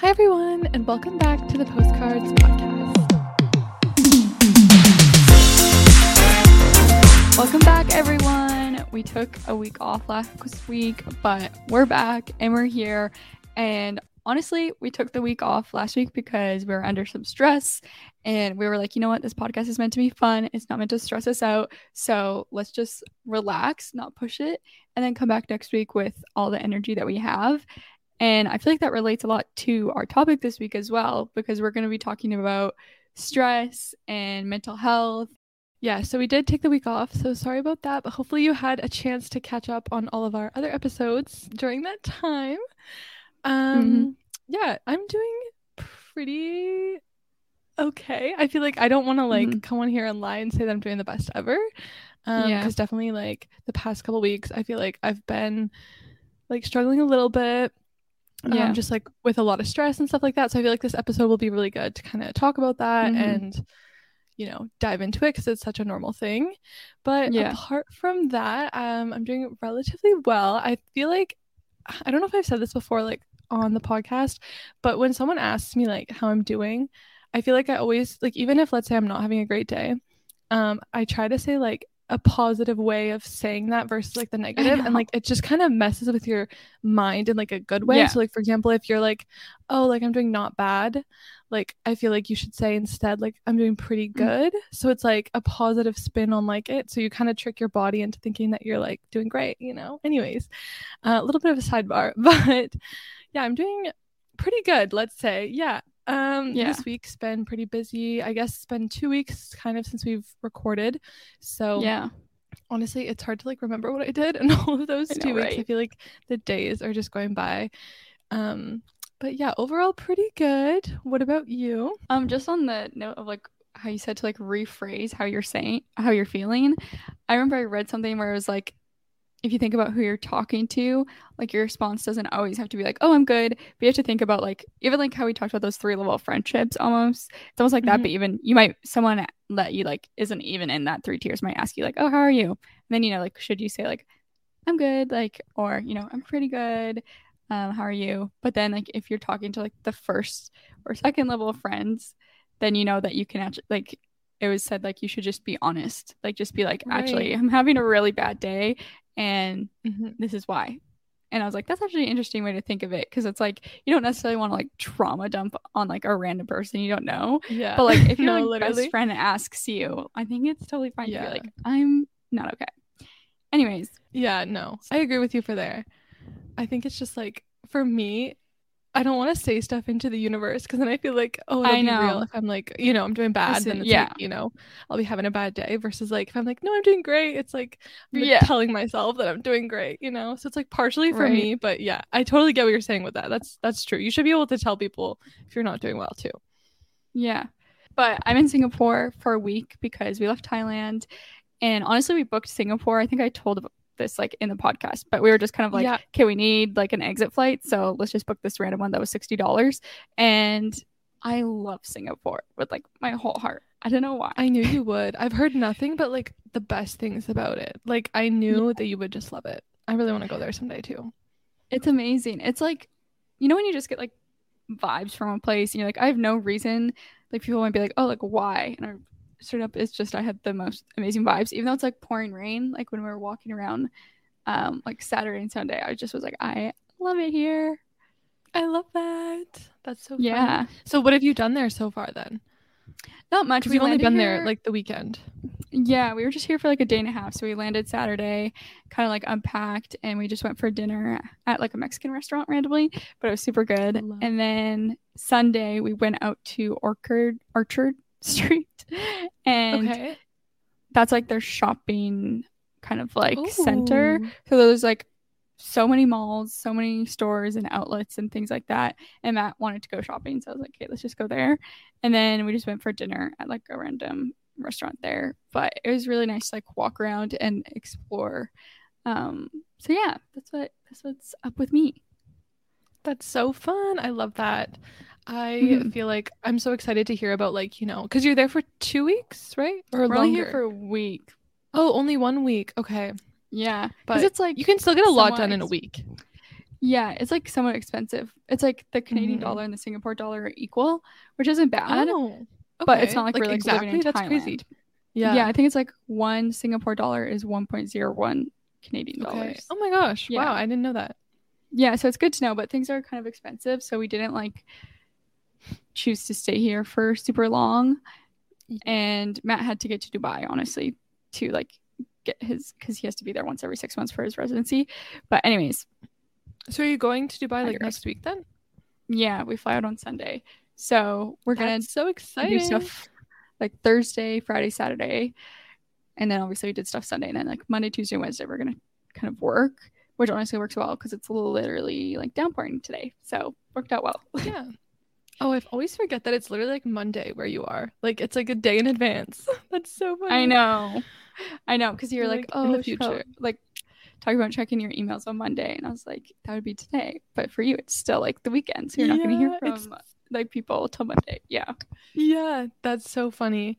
Hi, everyone, and welcome back to the Postcards Podcast. Welcome back, everyone. We took a week off last week, but we're back and we're here. And honestly, we took the week off last week because we were under some stress and we were like, you know what? This podcast is meant to be fun. It's not meant to stress us out. So let's just relax, not push it, and then come back next week with all the energy that we have. And I feel like that relates a lot to our topic this week as well, because we're going to be talking about stress and mental health. Yeah, so we did take the week off. So sorry about that, but hopefully you had a chance to catch up on all of our other episodes during that time. Um mm-hmm. yeah, I'm doing pretty okay. I feel like I don't want to like mm-hmm. come on here and lie and say that I'm doing the best ever. Um yeah. cuz definitely like the past couple weeks I feel like I've been like struggling a little bit yeah. Um, just like with a lot of stress and stuff like that. So I feel like this episode will be really good to kind of talk about that mm-hmm. and you know dive into it because it's such a normal thing. But yeah. apart from that, um, I'm doing relatively well. I feel like I don't know if I've said this before, like on the podcast, but when someone asks me like how I'm doing, I feel like I always like even if let's say I'm not having a great day, um, I try to say like a positive way of saying that versus like the negative and like it just kind of messes with your mind in like a good way yeah. so like for example if you're like oh like i'm doing not bad like i feel like you should say instead like i'm doing pretty mm. good mm-hmm. so it's like a positive spin on like it so you kind of trick your body into thinking that you're like doing great you know anyways uh, a little bit of a sidebar but yeah i'm doing pretty good let's say yeah um, yeah. this week's been pretty busy. I guess it's been two weeks kind of since we've recorded. So yeah. Honestly, it's hard to like remember what I did in all of those two know, weeks. Right? I feel like the days are just going by. Um, but yeah, overall pretty good. What about you? Um, just on the note of like how you said to like rephrase how you're saying how you're feeling. I remember I read something where it was like if you think about who you're talking to, like your response doesn't always have to be like, "Oh, I'm good." But you have to think about like even like how we talked about those three level friendships. Almost, it's almost like mm-hmm. that. But even you might someone that you like isn't even in that three tiers might ask you like, "Oh, how are you?" And then you know like should you say like, "I'm good," like or you know I'm pretty good. Um, how are you? But then like if you're talking to like the first or second level friends, then you know that you can actually like it was said like you should just be honest like just be like right. actually i'm having a really bad day and mm-hmm. this is why. And i was like that's actually an interesting way to think of it because it's like you don't necessarily want to like trauma dump on like a random person you don't know. Yeah. But like if your no, like best friend asks you i think it's totally fine yeah. to be like i'm not okay. Anyways. Yeah no i agree with you for there. I think it's just like for me I don't want to say stuff into the universe because then I feel like, oh, it'll I know. be real if I'm like, you know, I'm doing bad. Then yeah, like, you know, I'll be having a bad day. Versus like if I'm like, no, I'm doing great. It's like, I'm, like yeah. telling myself that I'm doing great. You know, so it's like partially for right. me, but yeah, I totally get what you're saying with that. That's that's true. You should be able to tell people if you're not doing well too. Yeah, but I'm in Singapore for a week because we left Thailand, and honestly, we booked Singapore. I think I told this like in the podcast, but we were just kind of like, yeah. okay, we need like an exit flight. So let's just book this random one that was $60. And I love Singapore with like my whole heart. I don't know why. I knew you would. I've heard nothing but like the best things about it. Like I knew yeah. that you would just love it. I really want to go there someday too. It's amazing. It's like, you know, when you just get like vibes from a place and you're like, I have no reason. Like people might be like, oh, like why? And I'm straight up it's just I had the most amazing vibes. Even though it's like pouring rain, like when we were walking around um like Saturday and Sunday, I just was like, I love it here. I love that. That's so yeah. Fun. So what have you done there so far then? Not much. We've only been here, there like the weekend. Yeah, we were just here for like a day and a half. So we landed Saturday, kind of like unpacked, and we just went for dinner at like a Mexican restaurant randomly, but it was super good. And then Sunday we went out to Orchard Orchard Street and okay. that's like their shopping kind of like Ooh. center. So there's like so many malls, so many stores and outlets and things like that. And Matt wanted to go shopping, so I was like, okay, let's just go there. And then we just went for dinner at like a random restaurant there. But it was really nice to like walk around and explore. Um, so yeah, that's what that's what's up with me. That's so fun. I love that. I mm-hmm. feel like I'm so excited to hear about like you know because you're there for two weeks, right? Or We're longer? only here for a week. Oh, only one week. Okay. Yeah, but it's like you can still get a lot done in a week. Yeah, it's like somewhat expensive. It's like the Canadian Mhm. dollar and the Singapore dollar are equal, which isn't bad. Oh, But it's not like we're, like, living in That's crazy. Yeah. Yeah. I think it's like one Singapore dollar is 1.01 Canadian Okay. dollars. Oh my gosh. Yeah. Wow. I didn't know that. Yeah, so it's good to know, but things are kind of expensive, so we didn't like choose to stay here for super long. Mm-hmm. And Matt had to get to Dubai, honestly, to like get his because he has to be there once every six months for his residency. But anyways, So are you going to Dubai like next week then? yeah, we fly out on Sunday, so we're gonna That's so do stuff like Thursday, Friday, Saturday, and then obviously we did stuff Sunday, and then like Monday, Tuesday, Wednesday we're gonna kind of work, which honestly works well because it's literally like downpouring today, so worked out well. Yeah. Oh, I always forget that it's literally like Monday where you are. Like it's like a day in advance. That's so funny. I know, I know, because you're Like, like, in oh, the future, future. like talking about checking your emails on Monday, and I was like, that would be today, but for you, it's still like the weekend, so you're not gonna hear Yeah, it's- from like people till Monday. Yeah, Yeah, that's so funny.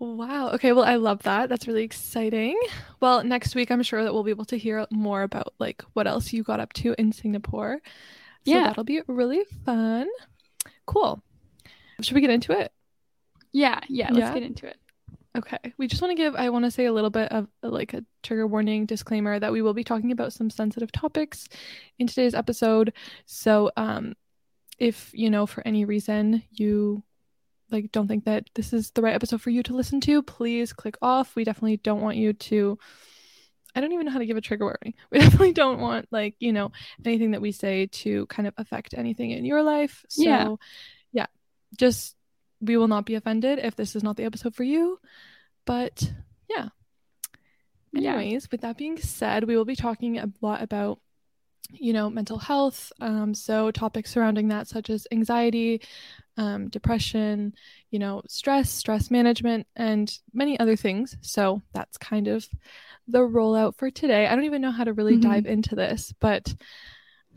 Wow. Okay, well, I love that. That's really exciting. Well, next week I'm sure that we'll be able to hear more about like what else you got up to in Singapore. So Yeah. that'll be really fun. Cool. Should we get into it? yeah, yeah. Let's Yeah? get into it. Okay. We just want to give, I want to say a little bit of like a trigger warning disclaimer that we will be talking about some sensitive topics in today's episode. So, um, if you know, for any reason you like don't think that this is the right episode for you to listen to, please click off. We definitely don't want you to. I don't even know how to give a trigger warning. We definitely don't want like you know anything that we say to kind of affect anything in your life. So, Yeah. yeah, just we will not be offended if this is not the episode for you. But yeah. Yeah. Anyways, with that being said, we will be talking a lot about, you know, mental health. Um, so topics surrounding that, such as anxiety, um, depression, you know, stress, stress management, and many other things. So that's kind of the rollout for today. I don't even know how to really Mhm. dive into this, but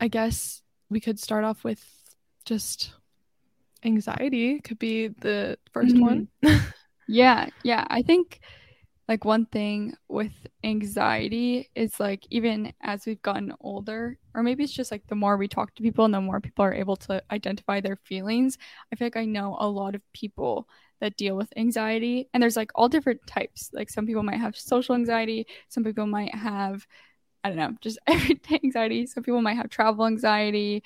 I guess we could start off with just anxiety could be the 1st Mhm. one. Yeah, yeah. I think like one thing with anxiety is like even as we've gotten older, or maybe it's just like the more we talk to people and the more people are able to identify their feelings. I feel like I know a lot of people that deal with anxiety, and there's like all different types. Like some people might have social anxiety, some people might have, I don't know, just everyday anxiety. Some people might have travel anxiety,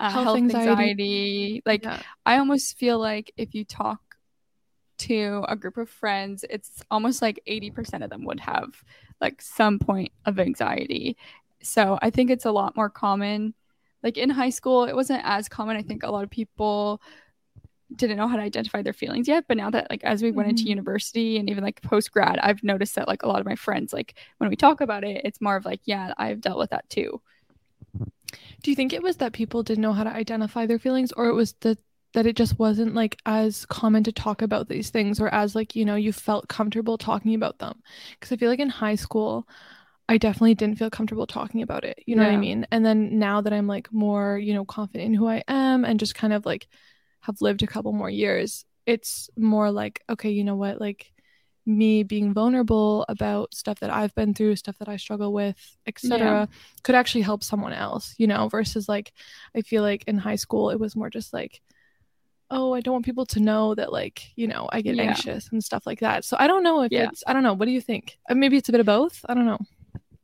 uh, Health health, anxiety. anxiety. Like Yeah. I almost feel like if you talk to a group of friends, it's almost like 80% of them would have like some point of anxiety. So I think it's a lot more common. Like in high school, it wasn't as common. I think a lot of people didn't know how to identify their feelings yet. But now that like as we went into Mhm. university and even like post grad, I've noticed that like a lot of my friends, like when we talk about it, it's more of like, yeah, I've dealt with that too. Do you think it was that people didn't know how to identify their feelings, or it was that that it just wasn't like as common to talk about these things, or as like you know you felt comfortable talking about them? Because I feel like in high school, I definitely didn't feel comfortable talking about it. You know what I mean? And then now that I'm like more you know confident in who I am and just kind of like have lived a couple more years, it's more like okay, you know what, like me being vulnerable about stuff that I've been through, stuff that I struggle with, etc could actually help someone else, you know, versus like I feel like in high school it was more just like oh, I don't want people to know that like, you know, I get Yeah. anxious and stuff like that. So I don't know if Yeah. it's I don't know, what do you think? Uh, Maybe it's a bit of both. I don't know.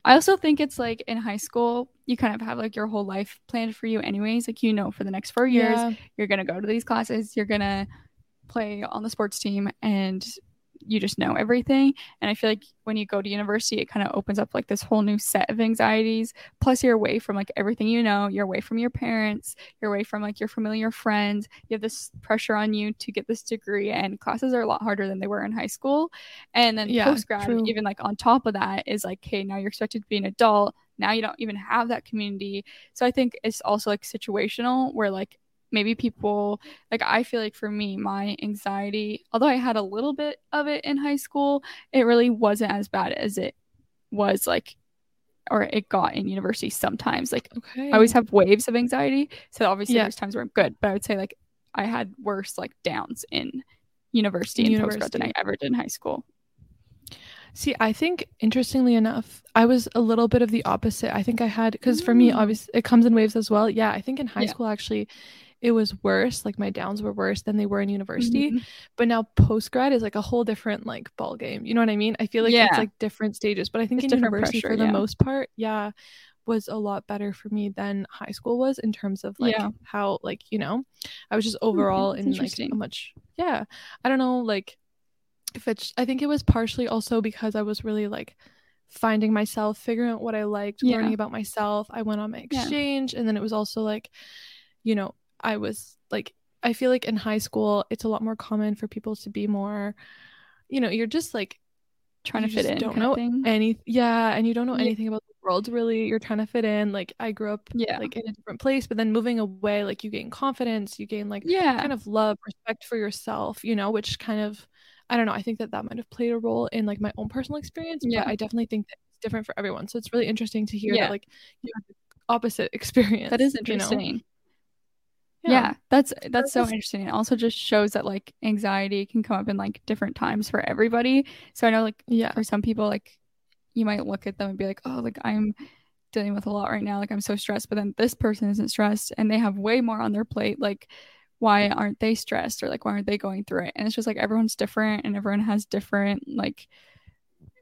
I also think it's like in high school, you kind of have like your whole life planned for you, anyways. Like, you know, for the next four years, Yeah. you're going to go to these classes, you're going to play on the sports team, and you just know everything. And I feel like when you go to university, it kind of opens up like this whole new set of anxieties. Plus, you're away from like everything you know, you're away from your parents, you're away from like your familiar friends. You have this pressure on you to get this degree, and classes are a lot harder than they were in high school. And then Yeah, post grad, even like on top of that, is like, hey, now you're expected to be an adult. Now you don't even have that community. So I think it's also like situational where like maybe people like I feel like for me, my anxiety, although I had a little bit of it in high school, it really wasn't as bad as it was like or it got in university sometimes. Like Okay. I always have waves of anxiety. So obviously Yeah. there's times where I'm good, but I would say like I had worse like downs in university In and post grad than I ever did in high school. See, I think interestingly enough, I was a little bit of the opposite. I think I had because for me, mm. obviously, it comes in waves as well. Yeah, I think in high yeah. school actually, it was worse. Like my downs were worse than they were in university. Mm-hmm. But now post grad is like a whole different like ball game. You know what I mean? I feel like yeah. it's like different stages. But I think it's in university pressure, for the most part, yeah, was a lot better for me than high school was in terms of like yeah. how like you know, I was just overall in like a much yeah. I don't know like if it's I think it was partially also because I was really like finding myself, figuring out what I liked, yeah. learning about myself. I went on my exchange yeah. and then it was also like, you know, I was like I feel like in high school it's a lot more common for people to be more you know, you're just like trying to fit in. Don't know any yeah, and you don't know yeah. anything about the world really. You're trying to fit in. Like I grew up yeah. like in a different place, but then moving away, like you gain confidence, you gain like yeah, kind of love, respect for yourself, you know, which kind of I don't know. I think that that might have played a role in like my own personal experience. Yeah. But I definitely think that it's different for everyone. So it's really interesting to hear yeah. that like you have the opposite experience. That is interesting. You know? Yeah. yeah. that's that's so interesting. It also just shows that like anxiety can come up in like different times for everybody. So I know like yeah, for some people like you might look at them and be like, oh, like I'm dealing with a lot right now. Like I'm so stressed, but then this person isn't stressed and they have way more on their plate. Like why aren't they stressed or like why aren't they going through it and it's just like everyone's different and everyone has different like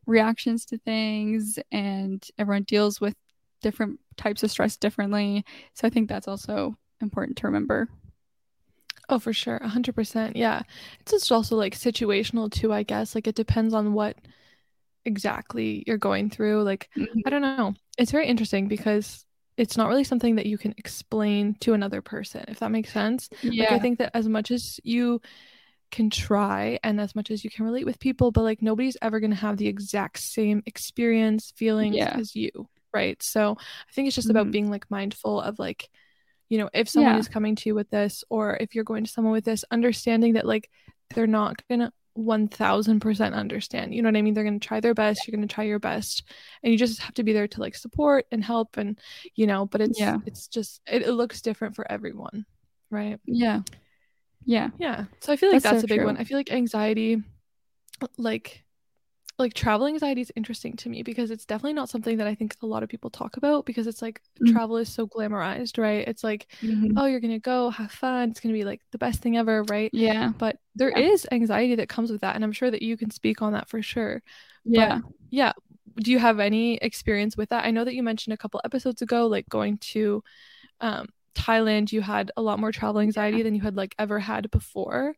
reactions to things and everyone deals with different types of stress differently so i think that's also important to remember. Oh for sure. 100% yeah. It's just also like situational too i guess. Like it depends on what exactly you're going through. Like mm-hmm. i don't know. It's very interesting because it's not really something that you can explain to another person if that makes sense. Yeah. like i think that as much as you can try and as much as you can relate with people but like nobody's ever going to have the exact same experience feelings yeah. as you right? So i think it's just mm-hmm. about being like mindful of like you know if someone yeah. is coming to you with this or if you're going to someone with this understanding that like they're not gonna 1000% understand. You know what I mean? They're to try their best, you're to try your best, and you just have to be there to like support and help and you know, but it's yeah. it's just it, it looks different for everyone, right? Yeah. Yeah. Yeah. So I feel like that's, that's so a big true. one. I feel like anxiety like like travel anxiety is interesting to me because it's definitely not something that I think a lot of people talk about because it's like mm-hmm. travel is so glamorized, right? It's like, mm-hmm. oh, you're gonna go have fun, it's gonna be like the best thing ever, right? Yeah. But there yeah. is anxiety that comes with that, and I'm sure that you can speak on that for sure. Yeah. But, yeah. Do you have any experience with that? I know that you mentioned a couple episodes ago, like going to um Thailand, you had a lot more travel anxiety yeah. than you had like ever had before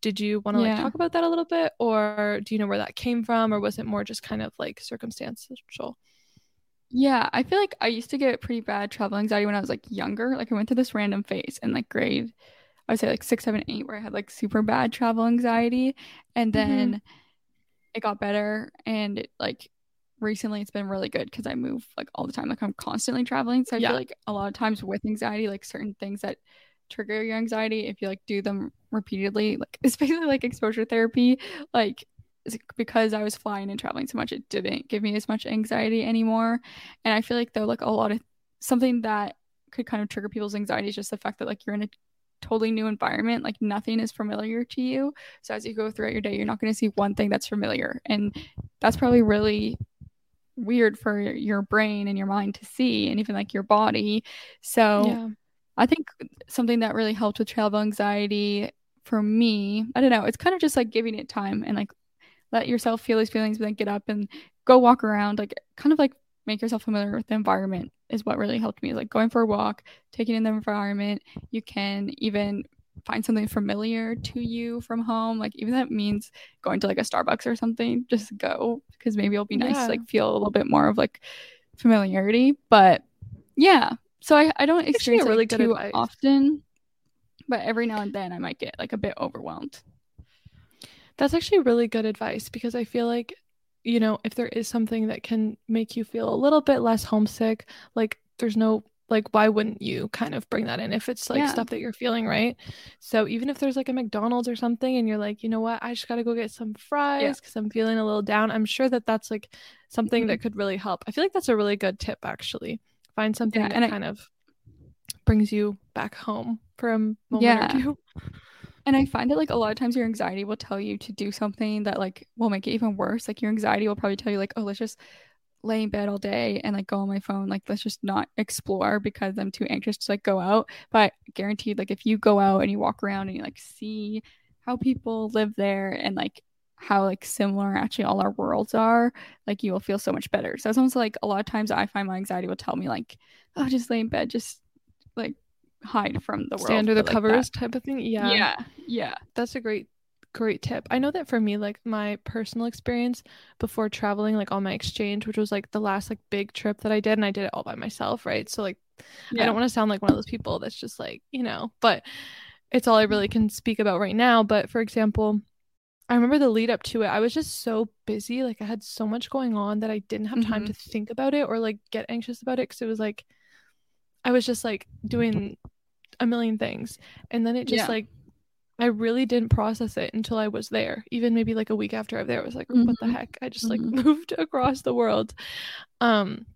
did you want to yeah. like talk about that a little bit or do you know where that came from or was it more just kind of like circumstantial yeah i feel like i used to get pretty bad travel anxiety when i was like younger like i went through this random phase in like grade i would say like six seven eight where i had like super bad travel anxiety and mm-hmm. then mm-hmm. it got better and it, like recently it's been really good because i move like all the time like i'm constantly traveling so i yeah. feel like a lot of times with anxiety like certain things that trigger your anxiety if you like do them repeatedly like especially like exposure therapy like because I was flying and traveling so much it didn't give me as much anxiety anymore. And I feel like though like a lot of something that could kind of trigger people's anxiety is just the fact that like you're in a totally new environment like nothing is familiar to you. So as you go throughout your day you're not going to see one thing that's familiar. And that's probably really weird for your brain and your mind to see and even like your body. So yeah. I think something that really helped with travel anxiety for me, I don't know, it's kind of just like giving it time and like let yourself feel these feelings, but then get up and go walk around, like kind of like make yourself familiar with the environment is what really helped me. Like going for a walk, taking in the environment. You can even find something familiar to you from home. Like even that means going to like a Starbucks or something, just go because maybe it'll be nice yeah. to like feel a little bit more of like familiarity. But yeah, so I, I don't experience it really like, too advice. often, but every now and then I might get like a bit overwhelmed. That's actually really good advice because I feel like, you know, if there is something that can make you feel a little bit less homesick, like there's no like why wouldn't you kind of bring that in if it's like yeah. stuff that you're feeling right so even if there's like a mcdonald's or something and you're like you know what i just gotta go get some fries because yeah. i'm feeling a little down i'm sure that that's like something mm-hmm. that could really help i feel like that's a really good tip actually find something yeah, that kind of brings you back home for a moment yeah. or two. And I find that like a lot of times your anxiety will tell you to do something that like will make it even worse. Like your anxiety will probably tell you like, oh, let's just lay in bed all day and like go on my phone. Like let's just not explore because I'm too anxious to like go out. But guaranteed, like if you go out and you walk around and you like see how people live there and like how like similar actually all our worlds are, like you will feel so much better. So it's almost like a lot of times I find my anxiety will tell me like, oh, just lay in bed, just like hide from the world. Stay under the like covers that. type of thing. Yeah. Yeah. Yeah. That's a great great tip. I know that for me, like my personal experience before traveling, like on my exchange, which was like the last like big trip that I did, and I did it all by myself, right? So like yeah. I don't want to sound like one of those people that's just like, you know, but it's all I really can speak about right now. But for example, I remember the lead up to it, I was just so busy. Like I had so much going on that I didn't have time mm-hmm. to think about it or like get anxious about it because it was like I was just like doing a million things. And then it just yeah. like I really didn't process it until I was there. Even maybe like a week after I was there, I was like, mm-hmm. what the heck? I just like mm-hmm. moved across the world. Um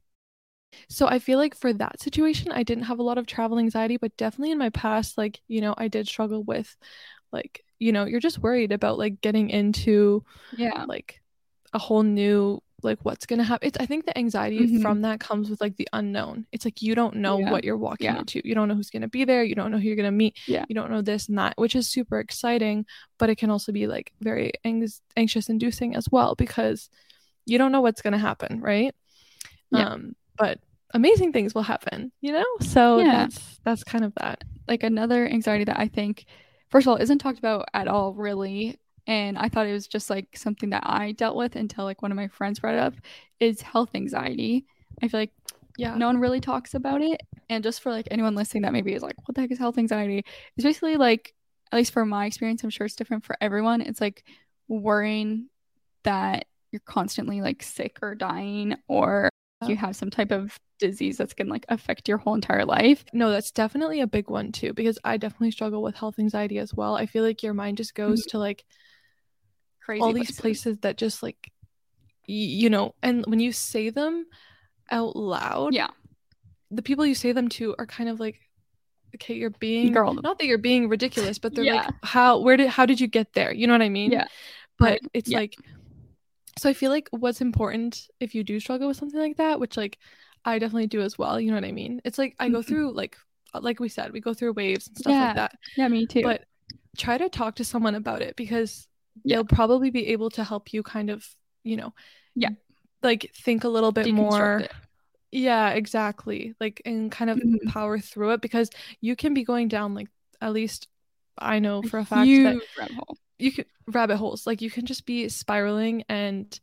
so I feel like for that situation, I didn't have a lot of travel anxiety, but definitely in my past, like, you know, I did struggle with like, you know, you're just worried about like getting into yeah, like a whole new like what's gonna happen it's i think the anxiety mm-hmm. from that comes with like the unknown it's like you don't know yeah. what you're walking yeah. into you don't know who's gonna be there you don't know who you're gonna meet yeah you don't know this and that which is super exciting but it can also be like very ang- anxious inducing as well because you don't know what's gonna happen right yeah. um but amazing things will happen you know so yeah. that's that's kind of that like another anxiety that i think first of all isn't talked about at all really and I thought it was just like something that I dealt with until like one of my friends brought it up is health anxiety. I feel like yeah, no one really talks about it. And just for like anyone listening that maybe is like, what the heck is health anxiety? It's basically like, at least for my experience, I'm sure it's different for everyone. It's like worrying that you're constantly like sick or dying or you have some type of disease that's going to like affect your whole entire life. No, that's definitely a big one too because I definitely struggle with health anxiety as well. I feel like your mind just goes mm-hmm. to like crazy all places. these places that just like y- you know and when you say them out loud yeah the people you say them to are kind of like okay you're being Girl. not that you're being ridiculous but they're yeah. like how where did how did you get there you know what i mean yeah but it's yeah. like so i feel like what's important if you do struggle with something like that which like i definitely do as well you know what i mean it's like i go mm-hmm. through like like we said we go through waves and stuff yeah. like that yeah me too but try to talk to someone about it because yeah. they'll probably be able to help you kind of, you know, yeah, like think a little bit more. Yeah, exactly. Like and kind of mm-hmm. power through it because you can be going down like at least I know for a, fact that rabbit hole. you can rabbit holes. Like you can just be spiraling and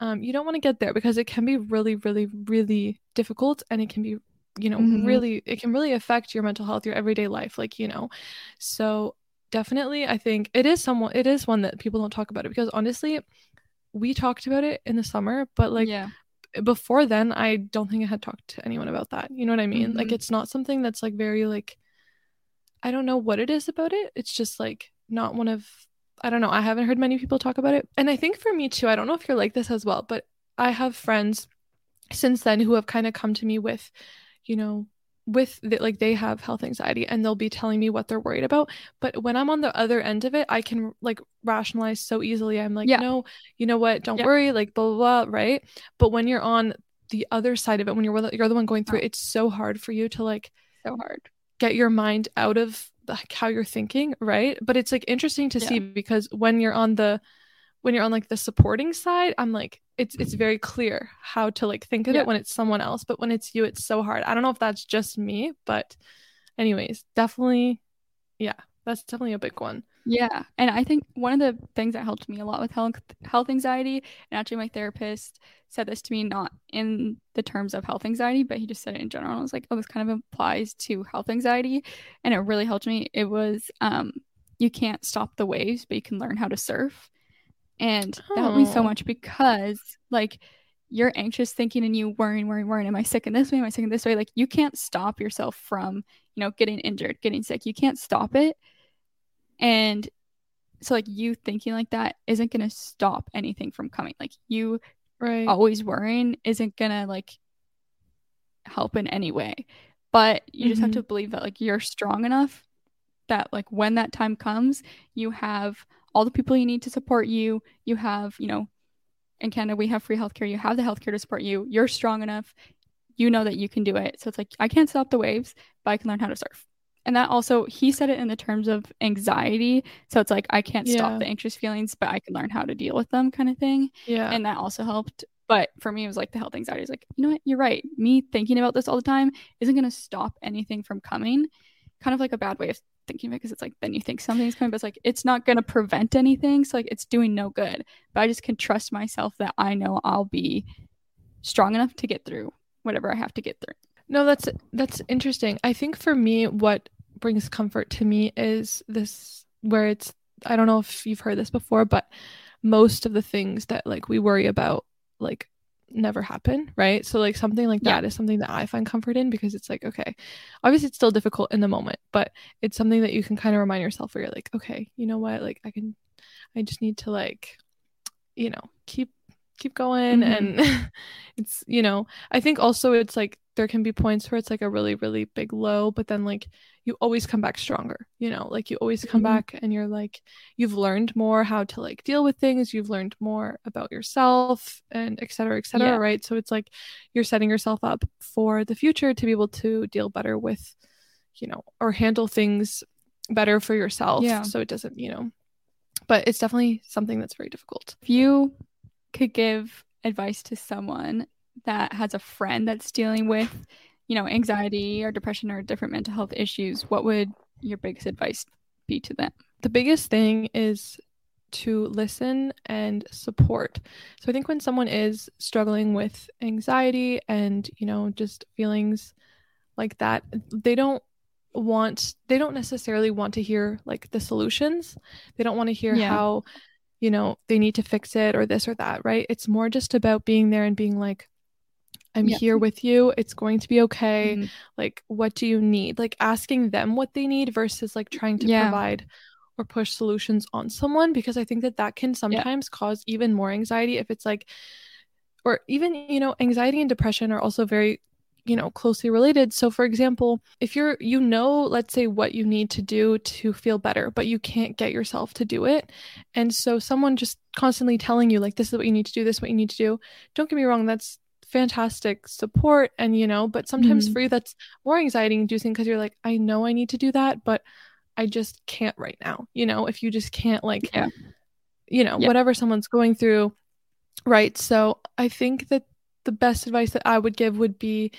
um you don't want to get there because it can be really really really difficult and it can be you know mm-hmm. really it can really affect your mental health your everyday life like you know so definitely i think it is someone it is one that people don't talk about it because honestly we talked about it in the summer but like yeah before then i don't think i had talked to anyone about that you know what i mean mm-hmm. like it's not something that's like very like i don't know what it is about it. It's just like not one of i don't know i haven't heard many people talk about it. And i think for me too i don't know if you're like this as well but i have friends since then who have kind of come to me with you know with the, like they have health anxiety and they'll be telling me what they're worried about. But when i'm on the other end of it i can like rationalize so easily. I'm like yeah. no you know what? Don't yeah. worry like blah, blah blah right? But when you're on the other side of it when you're you're the one going through it uh-huh. it's so hard for you to like so hard get your mind out of like how you're thinking right but it's like interesting to yeah. see because when you're on the when you're on like the supporting side i'm like it's it's very clear how to like think of yeah. it when it's someone else but when it's you it's so hard i don't know if that's just me but anyways definitely yeah that's definitely a big one yeah and i think one of the things that helped me a lot with health health anxiety and actually my therapist said this to me not in the terms of health anxiety but he just said it in general and i was like oh this kind of applies to health anxiety and it really helped me it was um you can't stop the waves but you can learn how to surf and that helped me so much because like you're anxious thinking and you worrying, worrying, worrying. Am I sick in this way? Am I sick in this way? Like you can't stop yourself from, you know, getting injured, getting sick. You can't stop it. And so like you thinking like that isn't gonna stop anything from coming. Like you right. always worrying isn't gonna like help in any way. But you mm-hmm. just have mm-hmm. to believe that like you're strong enough that like when that time comes, you have all the people you need to support you. You have, you know, in Canada we have free healthcare. You have the healthcare to support you. You're strong enough. You know that you can do it. So it's like I can't stop the waves, but I can learn how to surf. And that also he said it in the terms of anxiety. So it's like I can't Yeah. stop the anxious feelings, but I can learn how to deal with them kind of thing. Yeah. And that also helped. But for me, it was like the health anxiety is like, you know what, you're right. Me thinking about this all the time isn't going to stop anything from coming. Kind of like a bad way of thinking of it because it's like then you think something's coming, but it's like it's not going to prevent anything. So like it's doing no good. But I just can trust myself that I know I'll be strong enough to get through whatever I have to get through. No, that's that's interesting. I think for me, what brings comfort to me is this where it's I don't know if you've heard this before, but most of the things that like we worry about like never happen, right? So like something like Yeah. that is something that I find comfort in because it's like, okay, obviously it's still difficult in the moment, but it's something that you can kind of remind yourself where you're like, okay, you know what? Like I can I just need to like, you know, keep keep going Mhm. and it's you know i think also it's like there can be points where it's like a really really big low but then like you always come back stronger you know like you always come Mhm. back and you're like you've learned more how to like deal with things you've learned more about yourself and et cetera et cetera Yeah. right so it's like you're setting yourself up for the future to be able to deal better with you know or handle things better for yourself Yeah. so it doesn't you know but it's definitely something that's very difficult If you could give advice to someone that has a friend that's dealing with, you know, anxiety or depression or different mental health issues, what would your biggest advice be to them? the biggest thing is to listen and support. So I think when someone is struggling with anxiety and, you know, just feelings like that, they don't want they don't necessarily want to hear like the solutions. They don't want to hear Yeah. how, you know, they need to fix it or this or that, right? It's more just about being there and being like I'm Yeah. here with you. It's going to be okay Mhm. like what do you need like asking them what they need versus like trying to Yeah. provide or push solutions on someone because i think that that can sometimes cause even more anxiety if it's like or even you know anxiety and depression are also very you know closely related so for example if you're you know let's say what you need to do to feel better but you can't get yourself to do it and so someone just constantly telling you like this is what you need to do this is what you need to do don't get me wrong that's fantastic support and you know but sometimes Mhm. for you that's more anxiety inducing because you're like i know i need to do that but i just can't right now you know if you just can't like Yeah. you know Yeah. whatever someone's going through right so i think that the best advice that i would give would be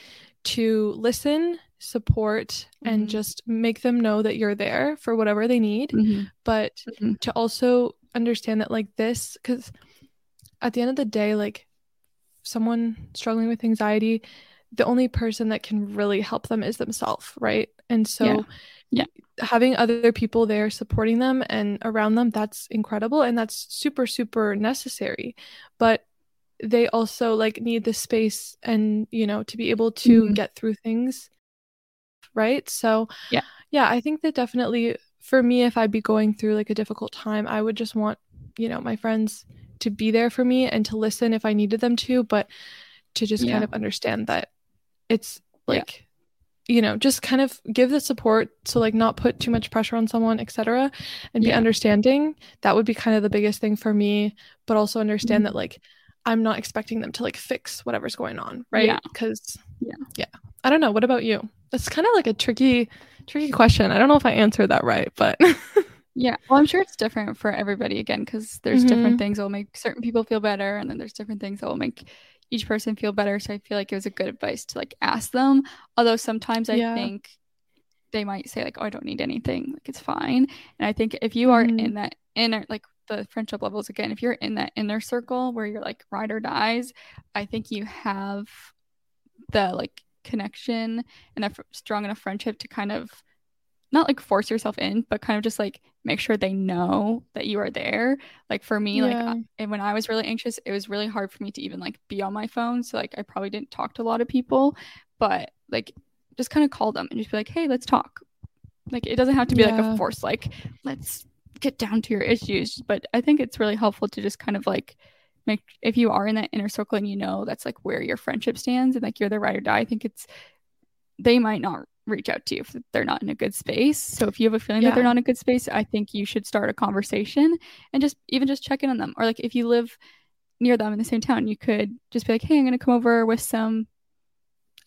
to listen support and Mhm. just make them know that you're there for whatever they need Mhm. but Mhm. to also understand that like this because at the end of the day like someone struggling with anxiety the only person that can really help them is themselves right and so Yeah. Yeah. having other people there supporting them and around them that's incredible and that's super super necessary but they also like need the space and you know to be able to Mhm. get through things right so Yeah. yeah i think that definitely for me if i'd be going through like a difficult time i would just want you know my friends to be there for me and to listen if i needed them to but to just Yeah. kind of understand that it's Yeah. like you know just kind of give the support so like not put too much pressure on someone etc and be understanding that would be kind of the biggest thing for me but also understand Mhm. that like i'm not expecting them to like fix whatever's going on right Yeah. because Yeah. yeah i don't know what about you that's kind of like a tricky tricky question i don't know if i answered that right but Yeah. Well, I'm sure it's different for everybody again because there's different things that will make certain people feel better, and then there's different things that will make each person feel better. So I feel like it was a good advice to like ask them. Although sometimes I Yeah. think they might say like, "Oh, I don't need anything. Like it's fine." And I think if you are Mhm. in that inner like the friendship levels again, if you're in that inner circle where you're like ride or dies, I think you have the like connection and a f- strong enough friendship to kind of not like force yourself in, but kind of just like make sure they know that you are there. Like for me, like I- and when I was really anxious, it was really hard for me to even like be on my phone. So like I probably didn't talk to a lot of people, but like just kind of call them and just be like, hey, let's talk. Like it doesn't have to be like a force, like let's get down to your issues. But I think it's really helpful to just kind of like make if you are in that inner circle and you know that's like where your friendship stands and like you're the ride or die. I think it's they might not reach out to you if they're not in a good space. So if you have a feeling yeah. that they're not in a good space, I think you should start a conversation and just even just check in on them. Or like if you live near them in the same town, you could just be like, "Hey, I'm going to come over with some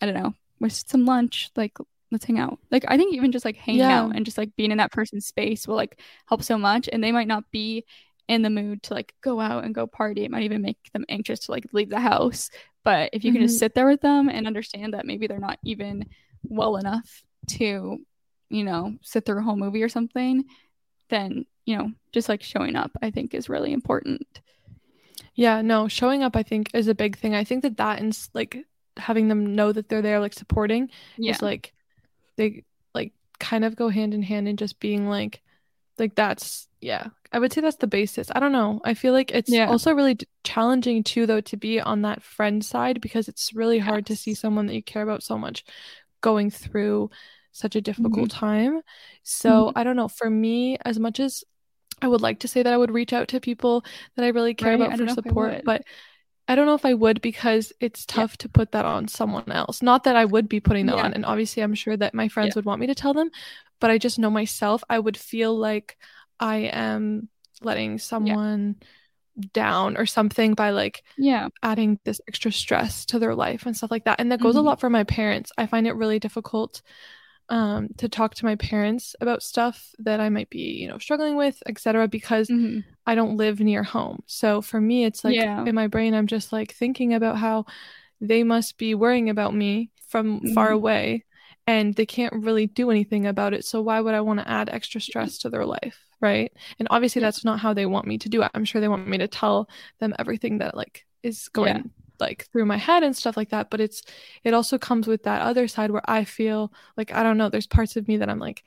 I don't know, with some lunch, like let's hang out." Like I think even just like hanging yeah. out and just like being in that person's space will like help so much and they might not be in the mood to like go out and go party. It might even make them anxious to like leave the house. But if you mm-hmm. can just mm-hmm. sit there with them and understand that maybe they're not even well enough to, you know, sit through a whole movie or something, then, you know, just like showing up, I think is really important. Yeah, no, showing up, I think, is a big thing. I think that that and like having them know that they're there, like supporting, yeah. is like they like kind of go hand in hand and just being like, like that's yeah i would say that's the basis i don't know i feel like it's yeah. also really d- challenging too though to be on that friend side because it's really hard to see someone that you care about so much going through such a difficult mm-hmm. time so mm-hmm. i don't know for me as much as i would like to say that i would reach out to people that i really care right? about for support but I don't know if I would because it's tough yeah. to put that on someone else. Not that I would be putting that yeah. on. And obviously, I'm sure that my friends yeah. would want me to tell them, but I just know myself, I would feel like I am letting someone. Down or something by like yeah adding this extra stress to their life and stuff like that. And that goes mm-hmm. a lot for my parents. I find it really difficult um to talk to my parents about stuff that I might be, you know, struggling with, etc. because mm-hmm. I don't live near home. So for me it's like yeah. in my brain I'm just like thinking about how they must be worrying about me from mm-hmm. far away and they can't really do anything about it. So why would I want to add extra stress to their life? right and obviously that's not how they want me to do it i'm sure they want me to tell them everything that like is going yeah. like through my head and stuff like that but it's it also comes with that other side where i feel like i don't know there's parts of me that i'm like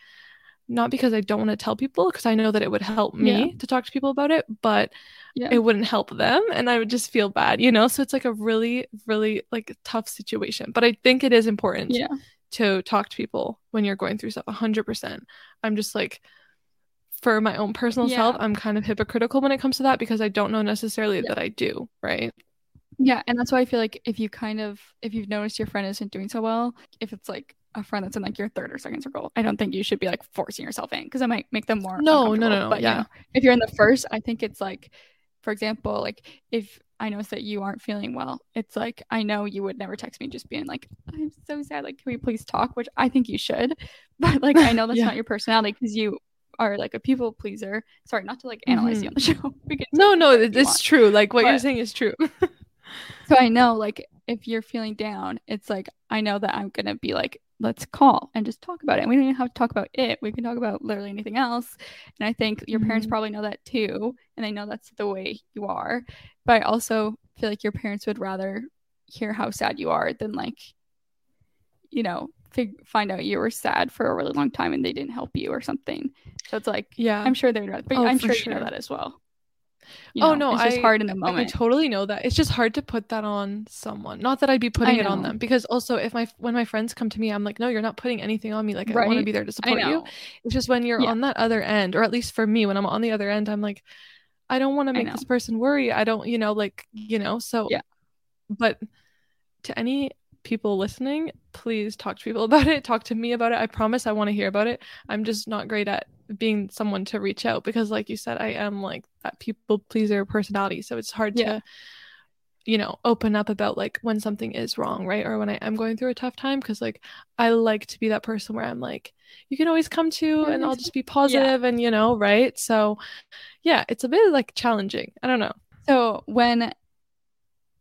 not because i don't want to tell people because i know that it would help me yeah. to talk to people about it but it wouldn't help them and i would just feel bad you know so it's like a really really like tough situation but i think it is important yeah to talk to people when you're going through stuff 100% i'm just like for my own personal yeah. self, I'm kind of hypocritical when it comes to that because I don't know necessarily yeah. that I do, right? Yeah, and that's why I feel like if you kind of if you've noticed your friend isn't doing so well, if it's like a friend that's in like your third or second circle, I don't think you should be like forcing yourself in because it might make them more. No, no, no, no. But yeah, you know, if you're in the first, I think it's like, for example, like if I notice that you aren't feeling well, it's like I know you would never text me just being like, I'm so sad. Like, can we please talk? Which I think you should, but like I know that's yeah. not your personality because you are like a people pleaser. Sorry, not to like analyze mm-hmm. you on the show. no, no, it's true. Like what but, you're saying is true. so I know like if you're feeling down, it's like I know that I'm gonna be like, let's call and just talk about it. And we don't even have to talk about it. We can talk about literally anything else. And I think your mm-hmm. parents probably know that too. And they know that's the way you are. But I also feel like your parents would rather hear how sad you are than like, you know, fig- find out you were sad for a really long time and they didn't help you or something. So it's like, yeah, I'm sure they're not, but oh, I'm sure, sure, you know that as well. You oh, know, oh no, it's just I, hard in the moment. I totally know that. It's just hard to put that on someone. Not that I'd be putting it on them, because also if my when my friends come to me, I'm like, no, you're not putting anything on me. Like right? I want to be there to support you. It's just when you're yeah. on that other end, or at least for me, when I'm on the other end, I'm like, I don't want to make this person worry. I don't, you know, like you know. So yeah. But to any people listening, please talk to people about it. Talk to me about it. I promise I want to hear about it. I'm just not great at being someone to reach out because, like you said, I am like that people pleaser personality. So it's hard yeah. to, you know, open up about like when something is wrong, right? Or when I am going through a tough time because, like, I like to be that person where I'm like, you can always come to and I'll just be positive yeah. and, you know, right? So, yeah, it's a bit like challenging. I don't know. So when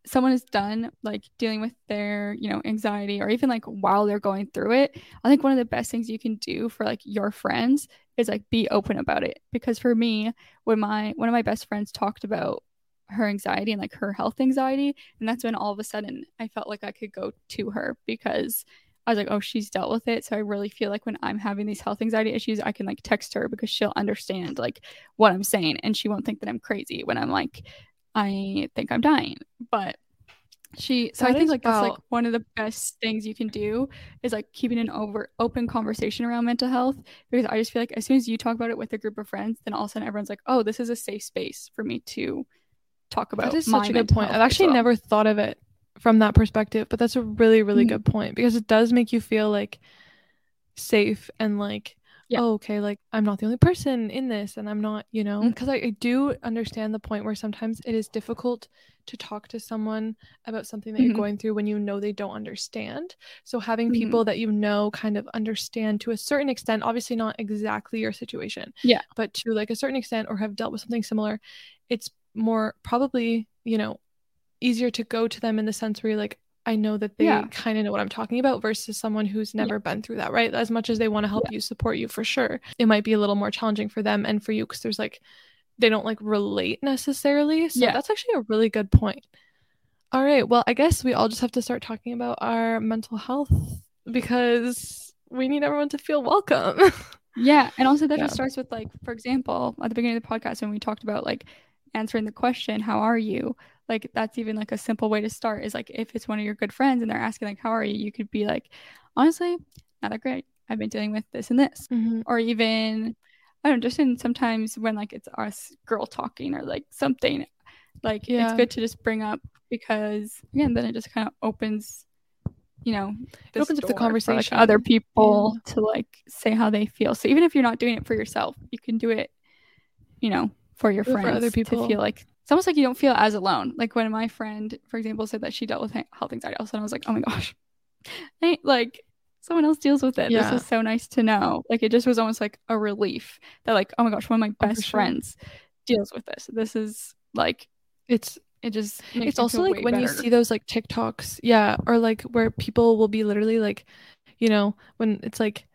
someone is done like dealing with their you know anxiety or even like while they're going through it i think one of the best things you can do for like your friends is like be open about it because for me when my one of my best friends talked about her anxiety and like her health anxiety and that's when all of a sudden i felt like i could go to her because I was like, oh, she's dealt with it. So I really feel like when I'm having these health anxiety issues, I can like text her because she'll understand like what I'm saying and she won't think that I'm crazy when I'm like I think I'm dying. But she so that I think like that's like one of the best things you can do is like keeping an over open conversation around mental health because I just feel like as soon as you talk about it with a group of friends, then all of a sudden everyone's like, oh, this is a safe space for me to talk about. That is such a good point. I've actually well. never thought of it from that perspective, but that's a really really mm-hmm. good point because it does make you feel like safe and like yeah. oh, okay, like I'm not the only person in this and I'm not, you know, because mm-hmm. I, I, do understand the point where sometimes it is difficult to talk to someone about something that mm-hmm. you're going through when you know they don't understand. So having mm-hmm. people that you know kind of understand to a certain extent, obviously not exactly your situation. Yeah. But to like a certain extent or have dealt with something similar, it's more probably, you know, easier to go to them in the sense where you're like, I know that they yeah. kind of know what I'm talking about versus someone who's never yeah. been through that, right? As much as they want to help yeah. you, support you for sure, it might be a little more challenging for them and for you because there's like, they don't like relate necessarily. So that's actually a really good point. All right. Well, I guess we all just have to start talking about our mental health because we need everyone to feel welcome. yeah. And also, that just starts with, like, for example, at the beginning of the podcast, when we talked about like answering the question, How are you? Like that's even like a simple way to start is like if it's one of your good friends and they're asking like how are you you could be like honestly not that great i've been dealing with this and this mm-hmm. or even i don't know just in sometimes when like it's us girl talking or like something like yeah. it's good to just bring up because again then it just kind of opens you know it opens up the conversation for, like, other people yeah. to like say how they feel so even if you're not doing it for yourself you can do it you know for your friends for other people to feel like it's almost like you don't feel as alone. Like when my friend, for example, said that she dealt with health anxiety, all of a sudden I was like, oh my gosh, I, like someone else deals with it. Yeah. This is so nice to know. Like it just was almost like a relief that like, oh my gosh, one of my oh, best oh, sure. friends deals with this. This is like it's it just it's also like when better. you see those like TikToks, yeah, or like where people will be literally like, you know, when it's like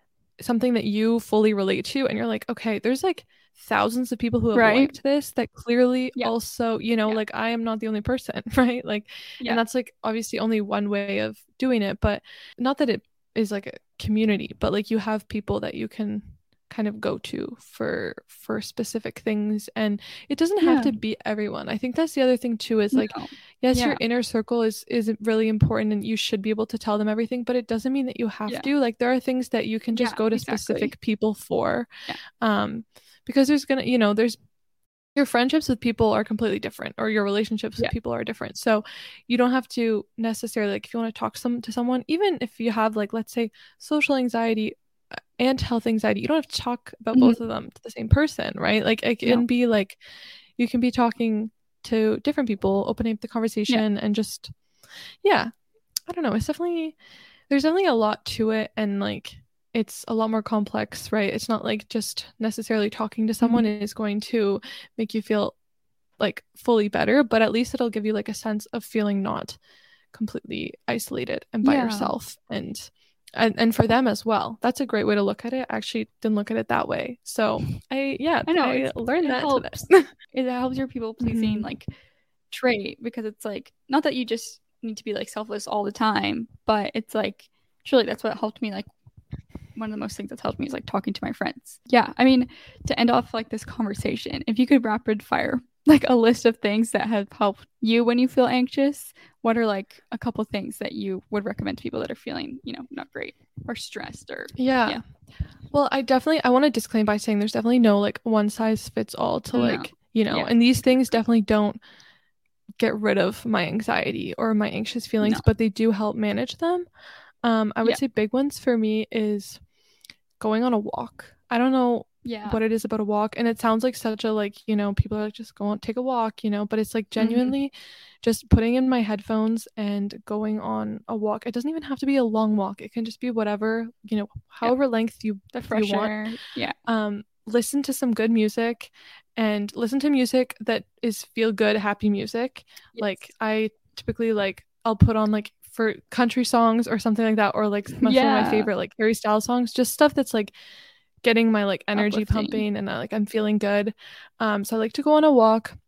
something that you fully relate to and you're like, okay, there's like thousands of people who have right. liked this that clearly yeah. also you know yeah. like i am not the only person right like yeah. and that's like obviously only one way of doing it but not that it is like a community but like you have people that you can kind of go to for for specific things and it doesn't have to be everyone i think that's the other thing too is like no. yes your inner circle is is really important and you should be able to tell them everything but it doesn't mean that you have to like there are things that you can just go to exactly. specific people for um because there's gonna you know there's your friendships with people are completely different or your relationships yeah. with people are different so you don't have to necessarily like if you want to talk some to someone even if you have like let's say social anxiety uh, and health anxiety you don't have to talk about mm-hmm. both of them to the same person right like it can no. be like you can be talking to different people opening up the conversation yeah. and just yeah i don't know it's definitely there's definitely a lot to it and like it's a lot more complex, right? It's not like just necessarily talking to someone mm-hmm. is going to make you feel like fully better, but at least it'll give you like a sense of feeling not completely isolated and by yeah. yourself and and and for them as well. That's a great way to look at it. I actually didn't look at it that way. So I yeah, I know I learned that. Helps. it helps your people pleasing mm-hmm. like trait because it's like not that you just need to be like selfless all the time, but it's like truly that's what helped me like one of the most things that's helped me is like talking to my friends. Yeah, I mean, to end off like this conversation, if you could rapid fire like a list of things that have helped you when you feel anxious, what are like a couple things that you would recommend to people that are feeling, you know, not great or stressed or yeah. yeah. Well, I definitely I want to disclaim by saying there's definitely no like one size fits all to like, you know, yeah. and these things definitely don't get rid of my anxiety or my anxious feelings, no. but they do help manage them. Um, I would yeah. say big ones for me is going on a walk. I don't know yeah. what it is about a walk. And it sounds like such a like, you know, people are like just go on take a walk, you know, but it's like mm-hmm. genuinely mm-hmm. just putting in my headphones and going on a walk. It doesn't even have to be a long walk. It can just be whatever, you know, however yeah. length you, the fresh you want. Yeah. Um, listen to some good music and listen to music that is feel good, happy music. Yes. Like I typically like I'll put on like for country songs or something like that, or like some yeah. of my favorite like Harry Styles songs, just stuff that's like getting my like energy Uplifting. pumping and I, like I'm feeling good. Um, so I like to go on a walk.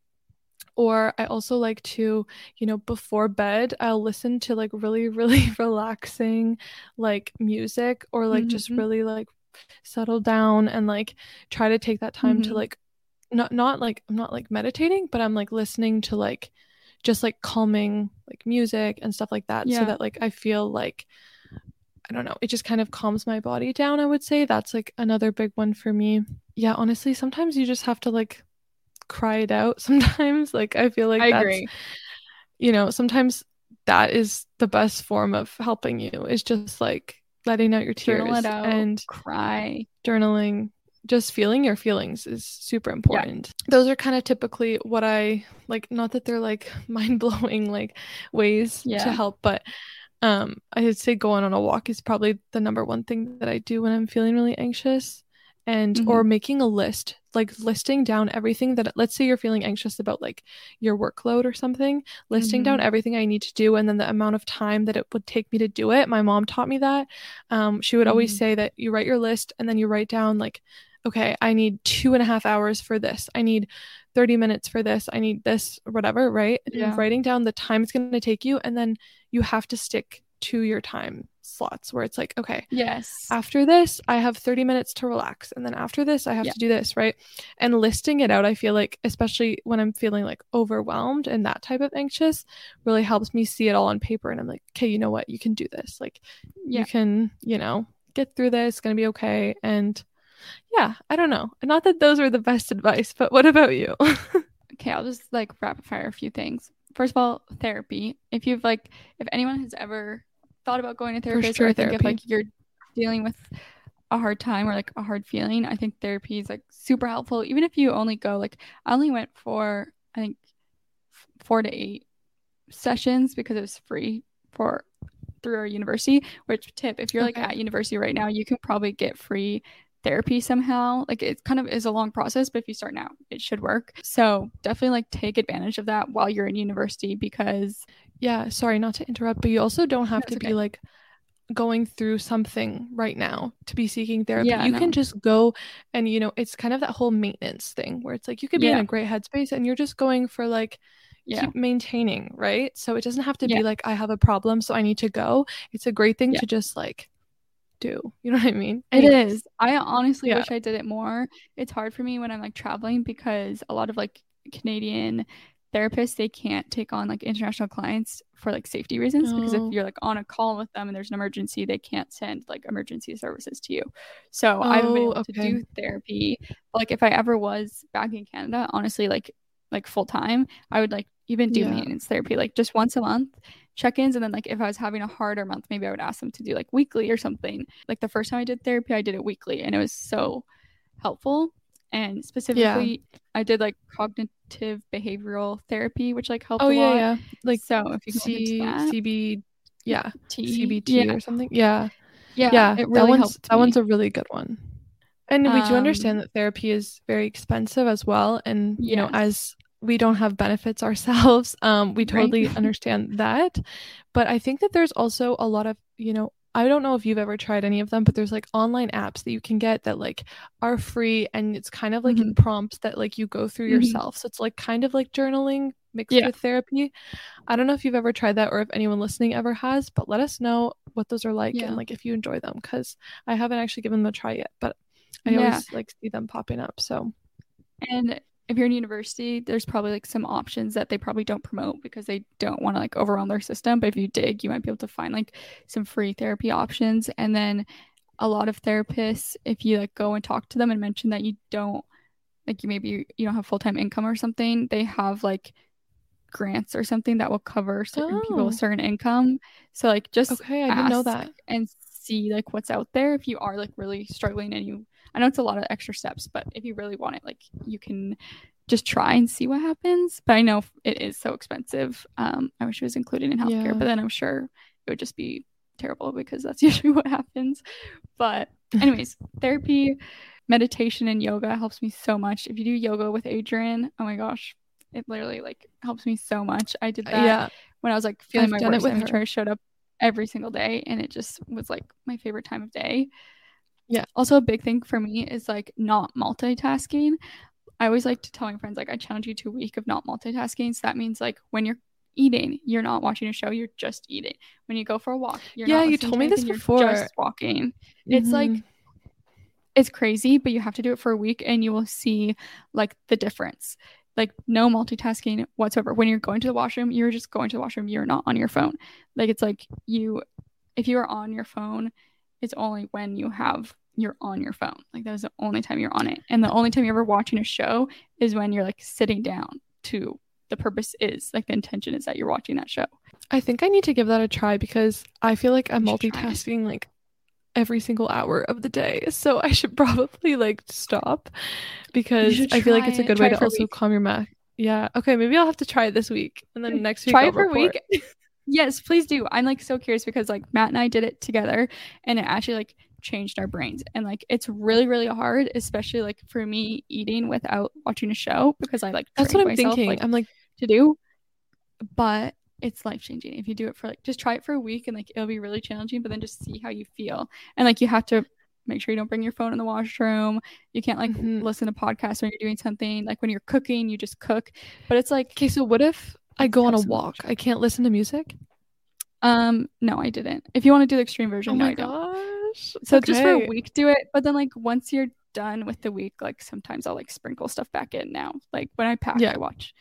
Or I also like to, you know, before bed, I'll listen to like really, really relaxing like music or like mm-hmm. just really like settle down and like try to take that time mm-hmm. to like not not like I'm not like meditating, but I'm like listening to like just like calming like music and stuff like that yeah. so that like I feel like I don't know, it just kind of calms my body down, I would say. That's like another big one for me. Yeah, honestly, sometimes you just have to like cry it out sometimes. Like I feel like I that's agree. you know, sometimes that is the best form of helping you is just like letting out your tears out, and cry journaling just feeling your feelings is super important. Yeah. Those are kind of typically what I like not that they're like mind-blowing like ways yeah. to help, but um I'd say going on a walk is probably the number one thing that I do when I'm feeling really anxious and mm-hmm. or making a list like listing down everything that let's say you're feeling anxious about like your workload or something listing mm-hmm. down everything i need to do and then the amount of time that it would take me to do it my mom taught me that um, she would mm-hmm. always say that you write your list and then you write down like okay i need two and a half hours for this i need 30 minutes for this i need this whatever right yeah. and writing down the time it's going to take you and then you have to stick to your time slots where it's like, okay, yes, after this, I have 30 minutes to relax. And then after this, I have yeah. to do this, right? And listing it out, I feel like, especially when I'm feeling like overwhelmed and that type of anxious, really helps me see it all on paper. And I'm like, okay, you know what? You can do this. Like, yeah. you can, you know, get through this, it's going to be okay. And yeah, I don't know. Not that those are the best advice, but what about you? okay, I'll just like rapid fire a few things. First of all, therapy. If you've like, if anyone has ever thought about going to therapist sure, or I think if like you're dealing with a hard time or like a hard feeling, I think therapy is like super helpful. Even if you only go like I only went for I think four to eight sessions because it was free for through our university. Which tip if you're okay. like at university right now, you can probably get free therapy somehow. Like it kind of is a long process, but if you start now, it should work. So definitely like take advantage of that while you're in university because yeah, sorry not to interrupt, but you also don't have to okay. be like going through something right now to be seeking therapy. Yeah, you no. can just go and you know, it's kind of that whole maintenance thing where it's like you could be yeah. in a great headspace and you're just going for like yeah. keep maintaining, right? So it doesn't have to be like I have a problem so I need to go. It's a great thing to just like do. You know what I mean? Anyways. It is. I honestly wish I did it more. It's hard for me when I'm like traveling because a lot of like Canadian therapists they can't take on like international clients for like safety reasons because if you're like on a call with them and there's an emergency they can't send like emergency services to you so oh, i've been able okay. to do therapy like if i ever was back in canada honestly like like full time i would like even do yeah. maintenance therapy like just once a month check-ins and then like if i was having a harder month maybe i would ask them to do like weekly or something. Like the first time i did therapy i did it weekly and it was so helpful. And specifically yeah. i did like cognitive behavioral therapy which like helped oh, a yeah, yeah. Like so if you C- that, cb yeah T- cbt yeah. or something. Yeah. Yeah yeah it really that one's that one's a really good one. And we do understand um, that therapy is very expensive as well and you yes. know as we don't have benefits ourselves um we totally right. understand that but i think that there's also a lot of you know I don't know if you've ever tried any of them, but there's like online apps that you can get that like are free and it's kind of like mm-hmm. prompts that like you go through mm-hmm. yourself. So it's like kind of like journaling mixed yeah. with therapy. I don't know if you've ever tried that or if anyone listening ever has, but let us know what those are like yeah. and like if you enjoy them cuz I haven't actually given them a try yet, but I yeah. always like see them popping up. So and if you're in university, there's probably like some options that they probably don't promote because they don't want to like overwhelm their system. But if you dig, you might be able to find like some free therapy options. And then a lot of therapists, if you like go and talk to them and mention that you don't like you maybe you don't have full time income or something, they have like grants or something that will cover certain oh. people with oh. certain income. So like just okay, I didn't know that and see like what's out there if you are like really struggling and you I know it's a lot of extra steps, but if you really want it, like you can just try and see what happens. But I know it is so expensive. Um, I wish it was included in healthcare, yeah. but then I'm sure it would just be terrible because that's usually what happens. But anyways, therapy, meditation, and yoga helps me so much. If you do yoga with Adriene, oh my gosh, it literally like helps me so much. I did that yeah. when I was like feeling I've my worst. And I showed up every single day, and it just was like my favorite time of day. Yeah. Also, a big thing for me is like not multitasking. I always like to tell my friends, like, I challenge you to a week of not multitasking. So that means like when you're eating, you're not watching a show, you're just eating. When you go for a walk, you're yeah, you told me this before. just walking. Mm-hmm. It's like it's crazy, but you have to do it for a week and you will see like the difference. Like no multitasking whatsoever. When you're going to the washroom, you're just going to the washroom. You're not on your phone. Like it's like you if you are on your phone, it's only when you have you're on your phone. Like that is the only time you're on it. And the only time you're ever watching a show is when you're like sitting down to the purpose is like the intention is that you're watching that show. I think I need to give that a try because I feel like I'm multitasking like every single hour of the day. So I should probably like stop because I feel like it's a good way to also calm your mind. Yeah. Okay. Maybe I'll have to try it this week, and then next week try I'll it for a week. yes, please do. I'm like so curious because like Matt and I did it together, and it actually like changed our brains, and like it's really really hard, especially like for me eating without watching a show because I like that's what I'm myself, thinking. Like, I'm like to do, but it's life changing if you do it for like just try it for a week and like it'll be really challenging, but then just see how you feel, and like you have to make sure you don't bring your phone in the washroom. You can't like mm-hmm. listen to podcasts when you're doing something. Like when you're cooking, you just cook. But it's like okay, so what if I go on a walk? I can't listen to music. Um, no, I didn't. If you want to do the extreme version, oh no, I gosh. So okay. just for a week, do it. But then like once you're done with the week, like sometimes I'll like sprinkle stuff back in. Now, like when I pack, yeah. I watch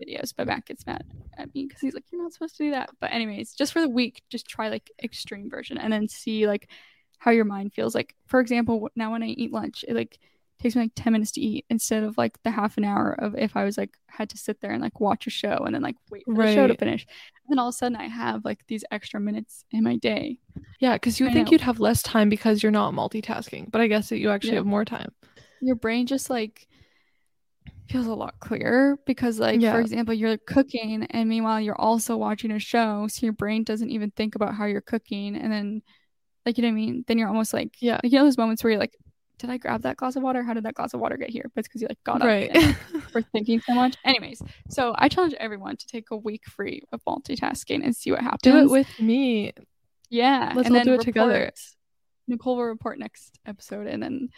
videos, but Matt gets mad at me because he's like, "You're not supposed to do that." But anyways, just for the week, just try like extreme version and then see like how your mind feels. Like, for example, now when I eat lunch, it like takes me like 10 minutes to eat instead of like the half an hour of if I was like had to sit there and like watch a show and then like wait for right. the show to finish. And then all of a sudden I have like these extra minutes in my day. Yeah, because you I think know. you'd have less time because you're not multitasking, but I guess that you actually yeah. have more time. Your brain just like feels a lot clearer because like yeah. for example you're cooking and meanwhile you're also watching a show so your brain doesn't even think about how you're cooking and then like, you know what I mean? Then you're almost like, yeah, like, you know, those moments where you're like, did I grab that glass of water? How did that glass of water get here? But it's because you like got right. up for thinking so much. Anyways, so I challenge everyone to take a week free of multitasking and see what happens. Do it with me. Yeah, let's and all do it report. together. Nicole will report next episode, and then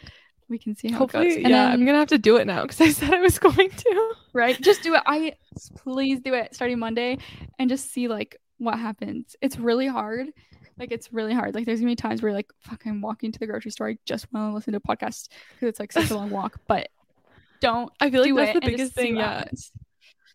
we can see how Hopefully, it goes. And yeah, then, I'm gonna have to do it now because I said I was going to. Right, just do it. I please do it starting Monday, and just see like what happens. It's really hard like it's really hard. Like there's gonna be times where like, fuck, I'm walking to the grocery store. I just want to listen to a podcast because it's like such a long walk. But don't. I feel like that's the biggest thing. Yeah.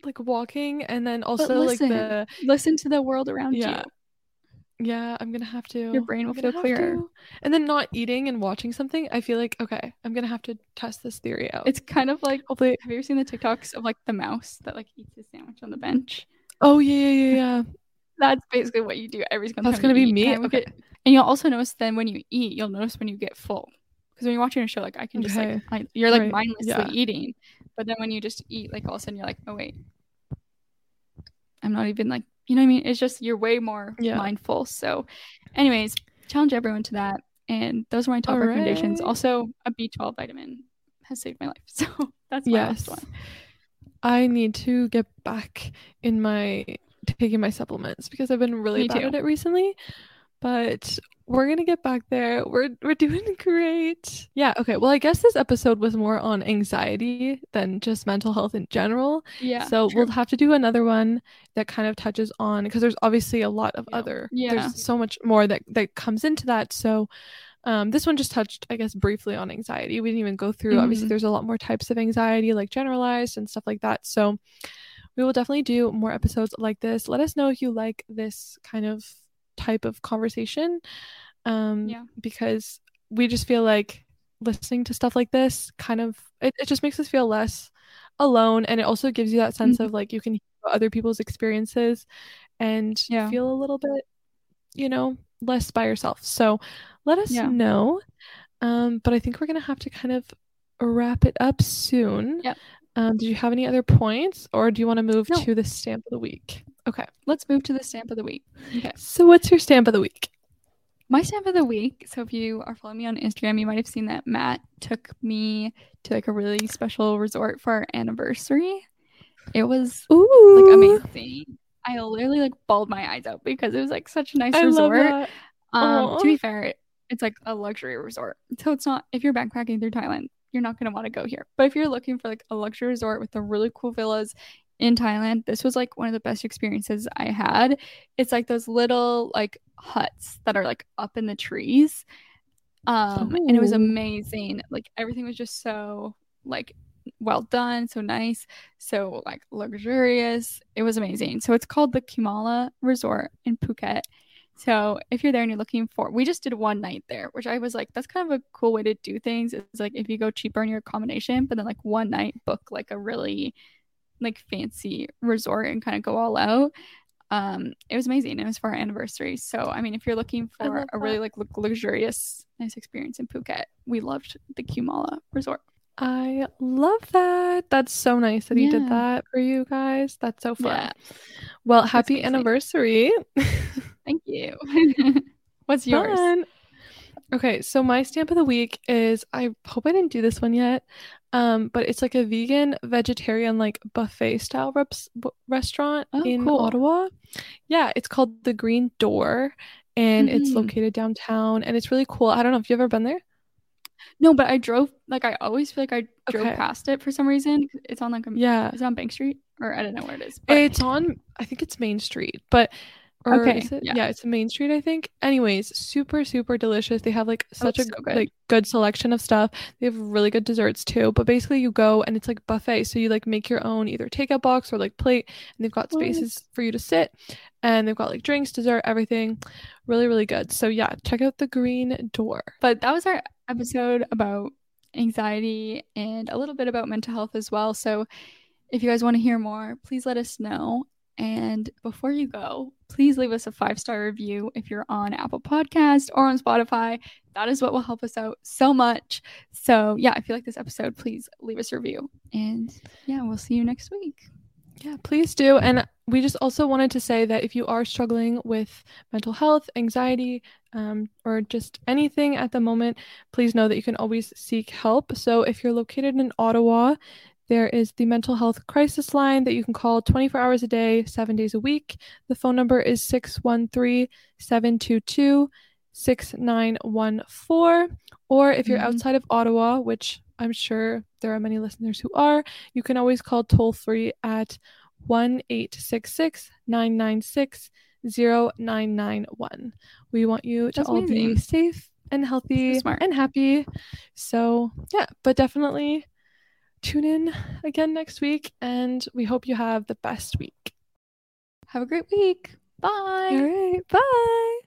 Like walking and then also listen, like the listen to the world around yeah. you. Yeah, I'm gonna have to. Your brain will feel clearer. And then not eating and watching something, I feel like okay, I'm gonna have to test this theory out. It's kind of like hopefully. Have you ever seen the TikToks of like the mouse that like eats his sandwich on the bench? Oh yeah, yeah, yeah, yeah. That's basically what you do every single That's time. That's gonna be me. And okay. Get, and you'll also notice then when you eat, you'll notice when you get full. Because when you're watching a show, like I can just okay. like I, you're like right. mindlessly yeah. eating, but then when you just eat, like all of a sudden you're like, oh wait, I'm not even like you know what I mean. It's just you're way more yeah. mindful. So, anyways, challenge everyone to that. And those are my top all recommendations. Right. Also, a B12 vitamin has saved my life. So that's my yes. last one. I need to get back in my taking my supplements because I've been really Me bad too. at it recently. But we're gonna get back there. We're we're doing great. Yeah, okay. Well, I guess this episode was more on anxiety than just mental health in general. Yeah. So true. we'll have to do another one that kind of touches on because there's obviously a lot of yeah. other yeah. there's so much more that that comes into that. So um, this one just touched, I guess, briefly on anxiety. We didn't even go through. Mm-hmm. Obviously, there's a lot more types of anxiety, like generalized and stuff like that. So, we will definitely do more episodes like this. Let us know if you like this kind of type of conversation. Um, yeah. Because we just feel like listening to stuff like this kind of it, it just makes us feel less alone and it also gives you that sense mm-hmm. of like you can hear other people's experiences and yeah. feel a little bit you know less by yourself so let us yeah. know um but i think we're gonna have to kind of wrap it up soon yep. Um, did you have any other points, or do you want to move no. to the stamp of the week? Okay, let's move to the stamp of the week. Okay. So, what's your stamp of the week? My stamp of the week. So, if you are following me on Instagram, you might have seen that Matt took me to like a really special resort for our anniversary. It was Ooh. like amazing. I literally like bawled my eyes out because it was like such a nice I resort. Um, to be fair, it's like a luxury resort. So it's not if you're backpacking through Thailand, you're not going to want to go here. But if you're looking for like a luxury resort with the really cool villas in Thailand, this was like one of the best experiences I had. It's like those little like huts that are like up in the trees. Um Ooh. and it was amazing. Like everything was just so like well done, so nice, so like luxurious. It was amazing. So it's called the Keemala Resort in Phuket. So if you're there and you're looking for, we just did one night there, which I was like, that's kind of a cool way to do things. It's like if you go cheaper in your accommodation, but then like one night book like a really like fancy resort and kind of go all out. Um, it was amazing. It was for our anniversary. So I mean, if you're looking for a really like luxurious, nice experience in Phuket, we loved the Keemala Resort. I love that. That's so nice that he did that for you guys. That's so fun. Yeah. Well, happy anniversary. Thank you. What's yours? Fun. Okay, so my stamp of the week is I hope I didn't do this one yet. Um, but it's like a vegan vegetarian like buffet style reps- restaurant oh, in cool. Ottawa. Yeah, it's called The Green Door and mm-hmm. it's located downtown and it's really cool. I don't know if you've ever been there? No, but I drove like I always feel like I drove okay. past it for some reason. It's on like a, yeah, it's on Bank Street or I don't know where it is. But... It's on I think it's Main Street, but or okay. It? Yeah. yeah. it's a Main Street, I think. Anyways, super, super delicious. They have like such oh, a so good. like good selection of stuff. They have really good desserts too. But basically you go and it's like buffet. So you like make your own either takeout box or like plate and they've got spaces what? for you to sit. And they've got like drinks, dessert, everything. Really, really good. So yeah, check out the green door. But that was our episode about anxiety and a little bit about mental health as well. So if you guys want to hear more, please let us know. And before you go, please leave us a five star review if you're on Apple Podcast or on Spotify. That is what will help us out so much. So, yeah, if you like this episode, please leave us a review. And yeah, we'll see you next week. Yeah, please do. And we just also wanted to say that if you are struggling with mental health, anxiety, um, or just anything at the moment, please know that you can always seek help. So if you're located in Ottawa, there is the mental health crisis line that you can call 24 hours a day, seven days a week. The phone number is 613 722 6914. Or if you're mm-hmm. outside of Ottawa, which I'm sure there are many listeners who are, you can always call toll free at 1 866 996 0991. We want you to That's all amazing. be safe and healthy so and happy. So, yeah, but definitely tune in again next week, and we hope you have the best week. Have a great week. Bye. All right. Bye.